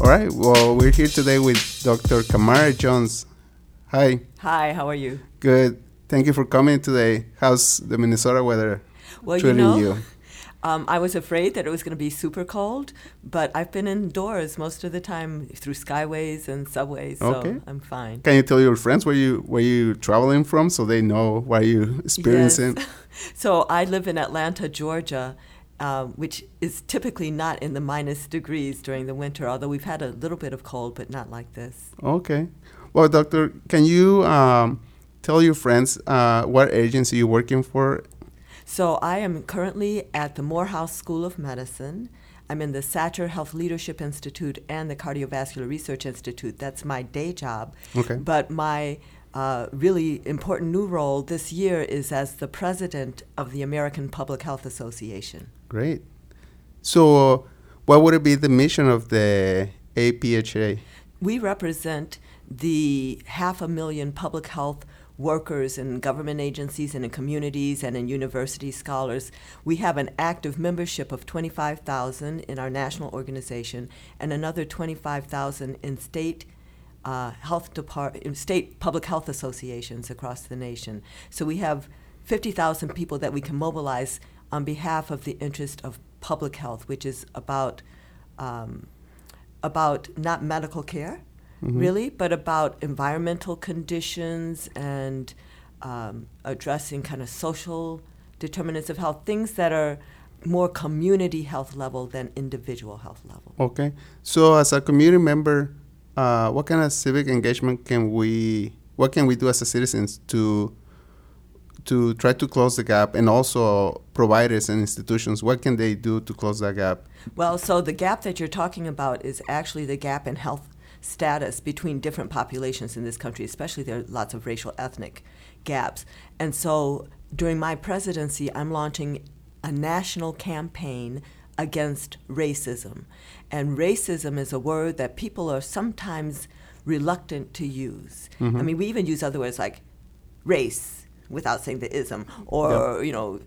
All right. Well, we're here today with Dr. Camara Jones. Hi. Hi, how are you? Good. Thank you for coming today. How's the Minnesota weather Well, treating you know, you? Um, I was afraid that it was going to be super cold, but I've been indoors most of the time through skyways and subways, so Okay. I'm fine. Can you tell your friends where you where you traveling from so they know what you're experiencing? Yes. So I live in Atlanta, Georgia, um, which is typically not in the minus degrees during the winter, although we've had a little bit of cold, but not like this. Okay. Well, doctor, can you um, tell your friends uh, what agency you're working for? So I am currently at the Morehouse School of Medicine. I'm in the Satcher Health Leadership Institute and the Cardiovascular Research Institute. That's my day job. Okay. But my uh, really important new role this year is as the president of the American Public Health Association. Great. So, what would it be the mission of the APHA? We represent the half a million public health workers in government agencies and in communities and in university scholars. We have an active membership of 25,000 in our national organization and another 25,000 in state uh, health depart- in state public health associations across the nation. So we have 50,000 people that we can mobilize on behalf of the interest of public health, which is about um, about not medical care, really, but about environmental conditions and um, addressing kind of social determinants of health, things that are more community health level than individual health level. Okay. So, as a community member, uh, what kind of civic engagement can we? What can we do as a citizens to to try to close the gap, and also providers and institutions? What can they do to close that gap? Well, so the gap that you're talking about is actually the gap in health status between different populations in this country, especially there are lots of racial ethnic gaps. And so during my presidency, I'm launching a national campaign against racism. And racism is a word that people are sometimes reluctant to use. I mm-hmm. mean, we even use other words like race without saying the ism, or you know,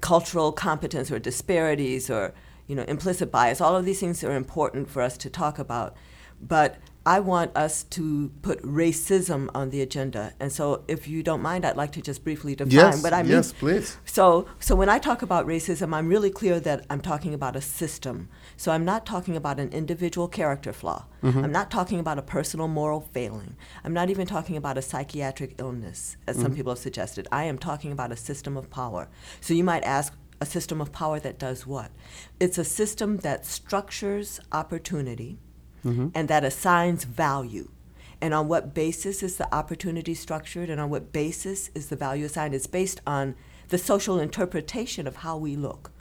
cultural competence or disparities or you know implicit bias. All of these things are important for us to talk about, but I want us to put racism on the agenda. And so, if you don't mind, I'd like to just briefly define Yes, what I mean. yes, please. So, so when I talk about racism, I'm really clear that I'm talking about a system. So I'm not talking about an individual character flaw. Mm-hmm. I'm not talking about a personal moral failing. I'm not even talking about a psychiatric illness, as some mm-hmm. people have suggested. I am talking about a system of power. So you might ask, a system of power that does what? It's a system that structures opportunity Mm-hmm. and that assigns value. And on what basis is the opportunity structured and on what basis is the value assigned? It's based on the social interpretation of how we look,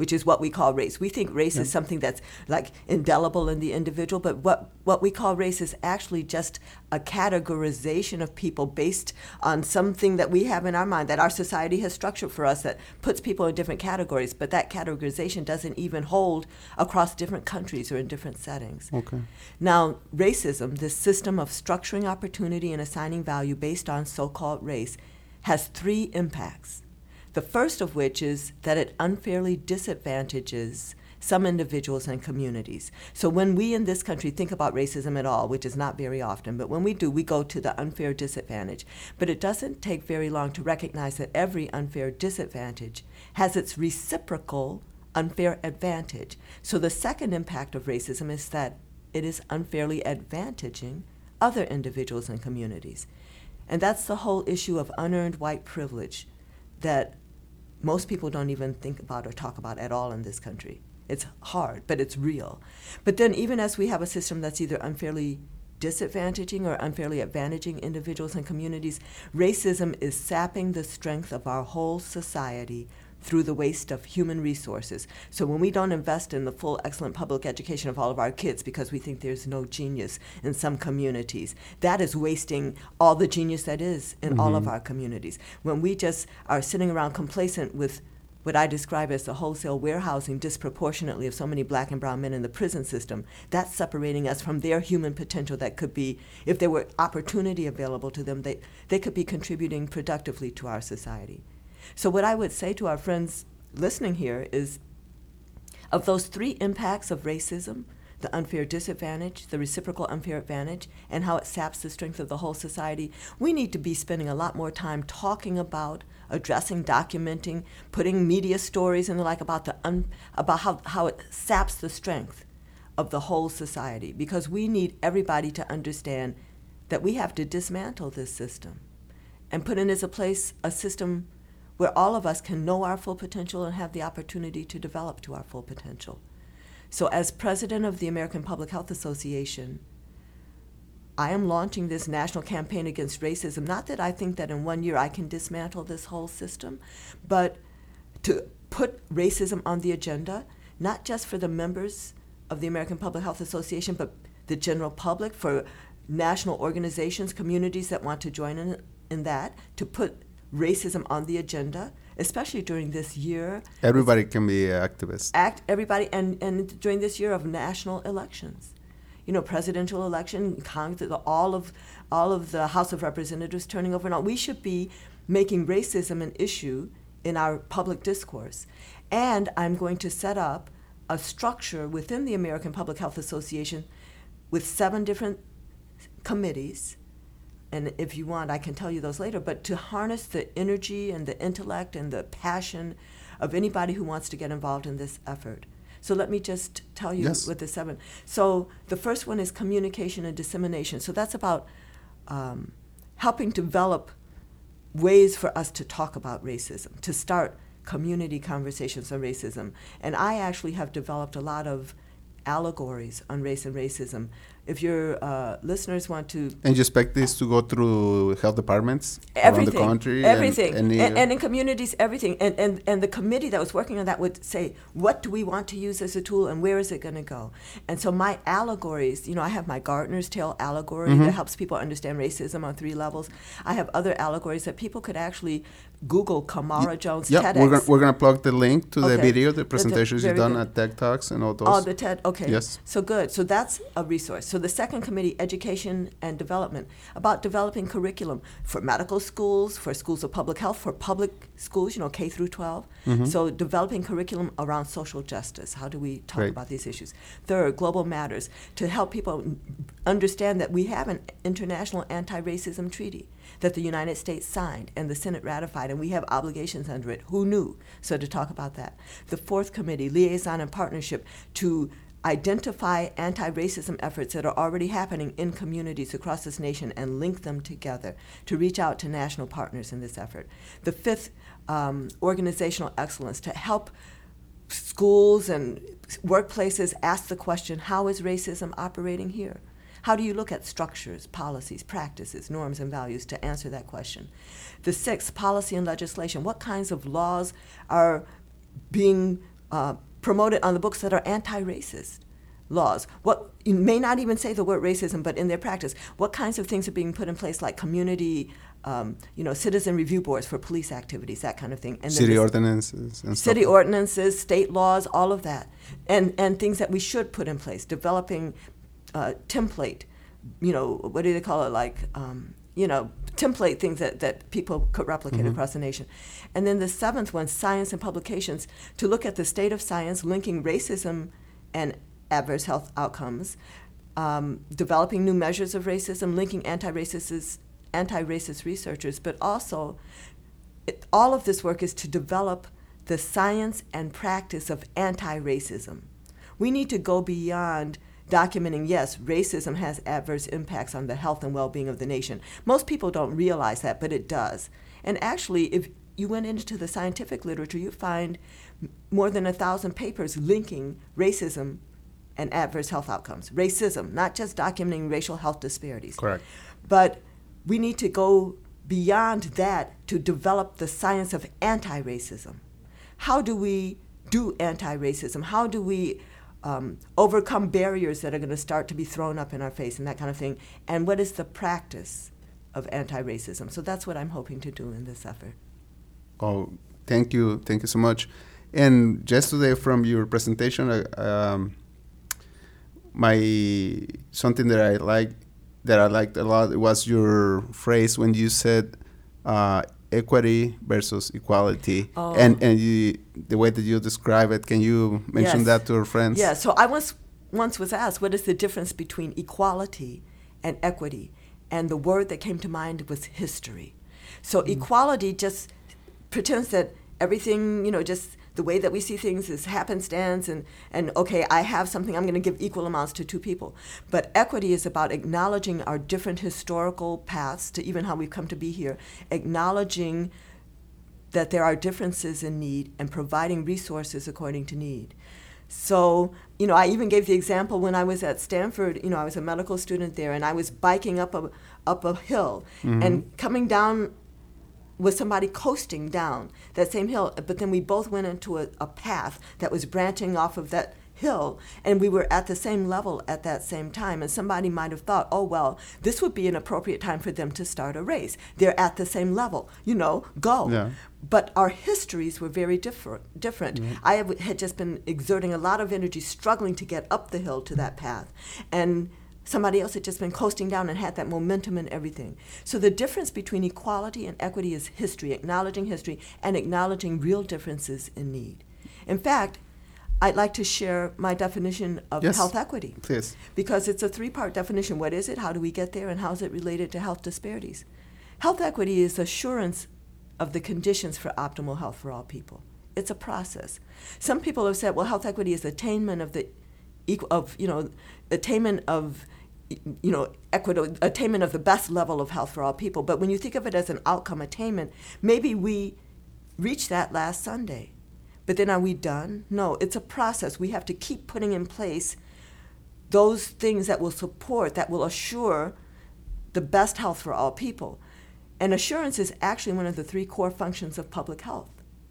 which is what we call race. We think race is something that's like indelible in the individual, but what, what we call race is actually just a categorization of people based on something that we have in our mind that our society has structured for us that puts people in different categories, but that categorization doesn't even hold across different countries or in different settings. Okay. Now, racism, this system of structuring opportunity and assigning value based on so called race, has three impacts. The first of which is that it unfairly disadvantages some individuals and communities. So, when we in this country think about racism at all, which is not very often, but when we do, we go to the unfair disadvantage. But it doesn't take very long to recognize that every unfair disadvantage has its reciprocal unfair advantage. So, the second impact of racism is that it is unfairly advantaging other individuals and communities. And that's the whole issue of unearned white privilege that most people don't even think about or talk about at all in this country. It's hard, but it's real. But then, even as we have a system that's either unfairly disadvantaging or unfairly advantaging individuals and communities, racism is sapping the strength of our whole society through the waste of human resources. So when we don't invest in the full excellent public education of all of our kids because we think there's no genius in some communities, that is wasting all the genius that is in all of mm-hmm. our communities. When we just are sitting around complacent with what I describe as the wholesale warehousing disproportionately of so many black and brown men in the prison system, that's separating us from their human potential that could be, if there were opportunity available to them, they, they could be contributing productively to our society. So, what I would say to our friends listening here is of those three impacts of racism, the unfair disadvantage, the reciprocal unfair advantage, and how it saps the strength of the whole society. We need to be spending a lot more time talking about, addressing, documenting, putting media stories and the like about the un, about how, how it saps the strength of the whole society because we need everybody to understand that we have to dismantle this system and put in its a place a system where all of us can know our full potential and have the opportunity to develop to our full potential. So, as president of the American Public Health Association, I am launching this national campaign against racism. Not that I think that in one year I can dismantle this whole system, but to put racism on the agenda, not just for the members of the American Public Health Association, but the general public, for national organizations, communities that want to join in, in that, to put racism on the agenda, especially during this year. Everybody can be an activist. Act everybody, and, and during this year of national elections, you know, presidential election, Congress, all of all of the House of Representatives turning over and all. We should be making racism an issue in our public discourse, and I'm going to set up a structure within the American Public Health Association with seven different committees and if you want, I can tell you those later, but to harness the energy and the intellect and the passion of anybody who wants to get involved in this effort. So let me just tell you Yes. with the seven. So the first one is communication and dissemination. So that's about um, helping develop ways for us to talk about racism, to start community conversations on racism. And I actually have developed a lot of allegories on race and racism. If your uh, listeners want to And you expect this to go through health departments everything, around the country? everything, And, and, and, in communities, everything, and, and and the committee that was working on that would say, what do we want to use as a tool, and where is it going to go? And so my allegories, you know, I have my Gardener's Tale allegory that helps people understand racism on three levels. I have other allegories that people could actually Google Camara Jones yeah, TEDx. we're gonna, we're gonna plug the link to the video, the The- the- presentations you've done good. at Tech Talks and all those. Oh, the TED. Okay. Yes. So good. So that's a resource. So the second committee, education and development, about developing curriculum for medical schools, for schools of public health, for public schools, you know, K through 12. Mm-hmm. So developing curriculum around social justice. How do we talk Great. about these issues? Third, global matters to help people understand that we have an international anti-racism treaty that the United States signed and the Senate ratified, and we have obligations under it. Who knew? So to talk about that. The fourth committee, liaison and partnership, to identify anti-racism efforts that are already happening in communities across this nation and link them together to reach out to national partners in this effort. The fifth, um, organizational excellence to help schools and workplaces ask the question how is racism operating here? How do you look at structures, policies, practices, norms, and values to answer that question? The sixth, policy and legislation. What kinds of laws are being uh, promoted on the books that are anti racist? Laws. What you may not even say the word racism, but in their practice, what kinds of things are being put in place, like community, um, you know, citizen review boards for police activities, that kind of thing. And City ordinances and city stuff. ordinances, state laws, all of that, and and things that we should put in place. Developing uh, template, you know, what do they call it? Like, um, you know, template things that that people could replicate Mhm. across the nation. And then the seventh one, science and publications, to look at the state of science, linking racism and adverse health outcomes. Um, developing new measures of racism, linking anti-racist anti-racist researchers, but also it, all of this work is to develop the science and practice of anti-racism. We need to go beyond documenting yes, racism has adverse impacts on the health and well-being of the nation. Most people don't realize that, but it does. And actually, if you went into the scientific literature, you find more than a thousand papers linking racism and adverse health outcomes. Racism, not just documenting racial health disparities. Correct. But we need to go beyond that to develop the science of anti racism. How do we do anti racism? How do we um, overcome barriers that are going to start to be thrown up in our face and that kind of thing? And what is the practice of anti racism? So that's what I'm hoping to do in this effort. Oh, thank you, thank you so much. And just today, from your presentation, uh, um, my something that I like that I liked a lot was your phrase when you said uh, equity versus equality, Oh. and and you, the way that you describe it. Can you mention Yes. that to our friends? Yeah, so I once once was asked, what is the difference between equality and equity? And the word that came to mind was history. So mm. equality just pretends that everything, you know, just the way that we see things is happenstance and, and okay, I have something, I'm going to give equal amounts to two people. But equity is about acknowledging our different historical paths to even how we've come to be here, acknowledging that there are differences in need and providing resources according to need. So, you know, I even gave the example when I was at Stanford, you know, I was a medical student there and I was biking up a up a hill mm-hmm. and coming down was somebody coasting down that same hill, but then we both went into a, a path that was branching off of that hill and we were at the same level at that same time and somebody might have thought oh well this would be an appropriate time for them to start a race they're at the same level you know go yeah. but our histories were very different different mm-hmm. i had just been exerting a lot of energy struggling to get up the hill to that path and Somebody else had just been coasting down and had that momentum and everything. So the difference between equality and equity is history, acknowledging history and acknowledging real differences in need. In fact, I'd like to share my definition of yes, health equity. Please. Because it's a three part definition. What is it? How do we get there? And how is it related to health disparities? Health equity is assurance of the conditions for optimal health for all people. It's a process. Some people have said, well, health equity is attainment of the of you know attainment of you know, equitable attainment of the best level of health for all people. But when you think of it as an outcome attainment, maybe we reached that last Sunday. But then are we done? No, it's a process. We have to keep putting in place those things that will support, that will assure the best health for all people. And assurance is actually one of the three core functions of public health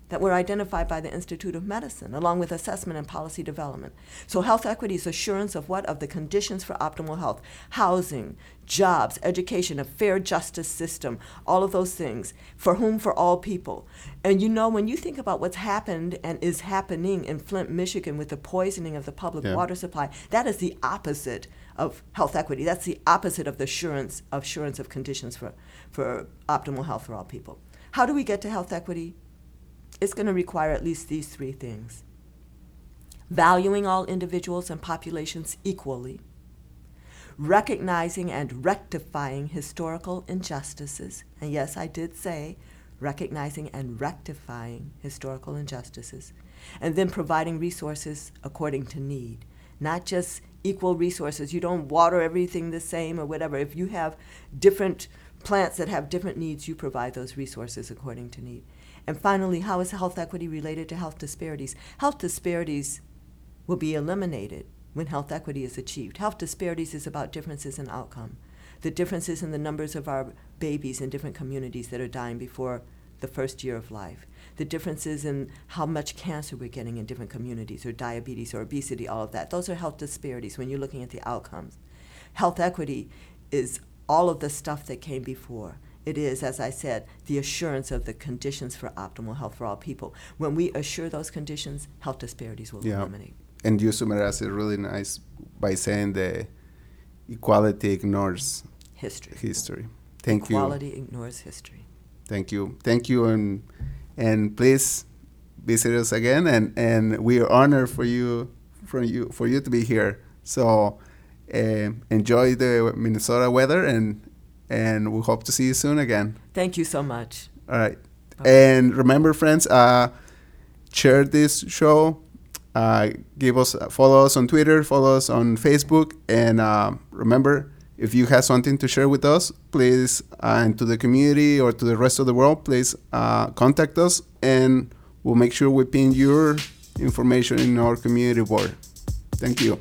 that were identified by the Institute of Medicine, along with assessment and policy development. So, health equity is assurance of what? Of the conditions for optimal health housing, jobs, education, a fair justice system, all of those things. For whom? For all people. And you know, when you think about what's happened and is happening in Flint, Michigan with the poisoning of the public yeah. water supply, that is the opposite of health equity. That's the opposite of the assurance, assurance of conditions for, for optimal health for all people. How do we get to health equity? It's going to require at least these three things valuing all individuals and populations equally, recognizing and rectifying historical injustices. And yes, I did say recognizing and rectifying historical injustices, and then providing resources according to need, not just equal resources. You don't water everything the same or whatever. If you have different plants that have different needs, you provide those resources according to need. And finally, how is health equity related to health disparities? Health disparities will be eliminated when health equity is achieved. Health disparities is about differences in outcome, the differences in the numbers of our babies in different communities that are dying before the first year of life, the differences in how much cancer we're getting in different communities, or diabetes, or obesity, all of that. Those are health disparities when you're looking at the outcomes. Health equity is all of the stuff that came before it is, as I said, the assurance of the conditions for optimal health for all people. When we assure those conditions, health disparities will yeah. eliminate. And you summarize it really nice by saying the equality ignores history. History. Thank equality you. Equality ignores history. Thank you. Thank you, and and please visit us again. And and we are honored for you for you for you to be here. So uh, enjoy the Minnesota weather and and we hope to see you soon again. Thank you so much. All right. Bye. And remember, friends, uh, share this show. Uh, give us follow us on Twitter, follow us on Facebook, and uh, remember, if you have something to share with us, please, uh, and to the community or to the rest of the world, please uh, contact us, and we'll make sure we pin your information in our community board. Thank you.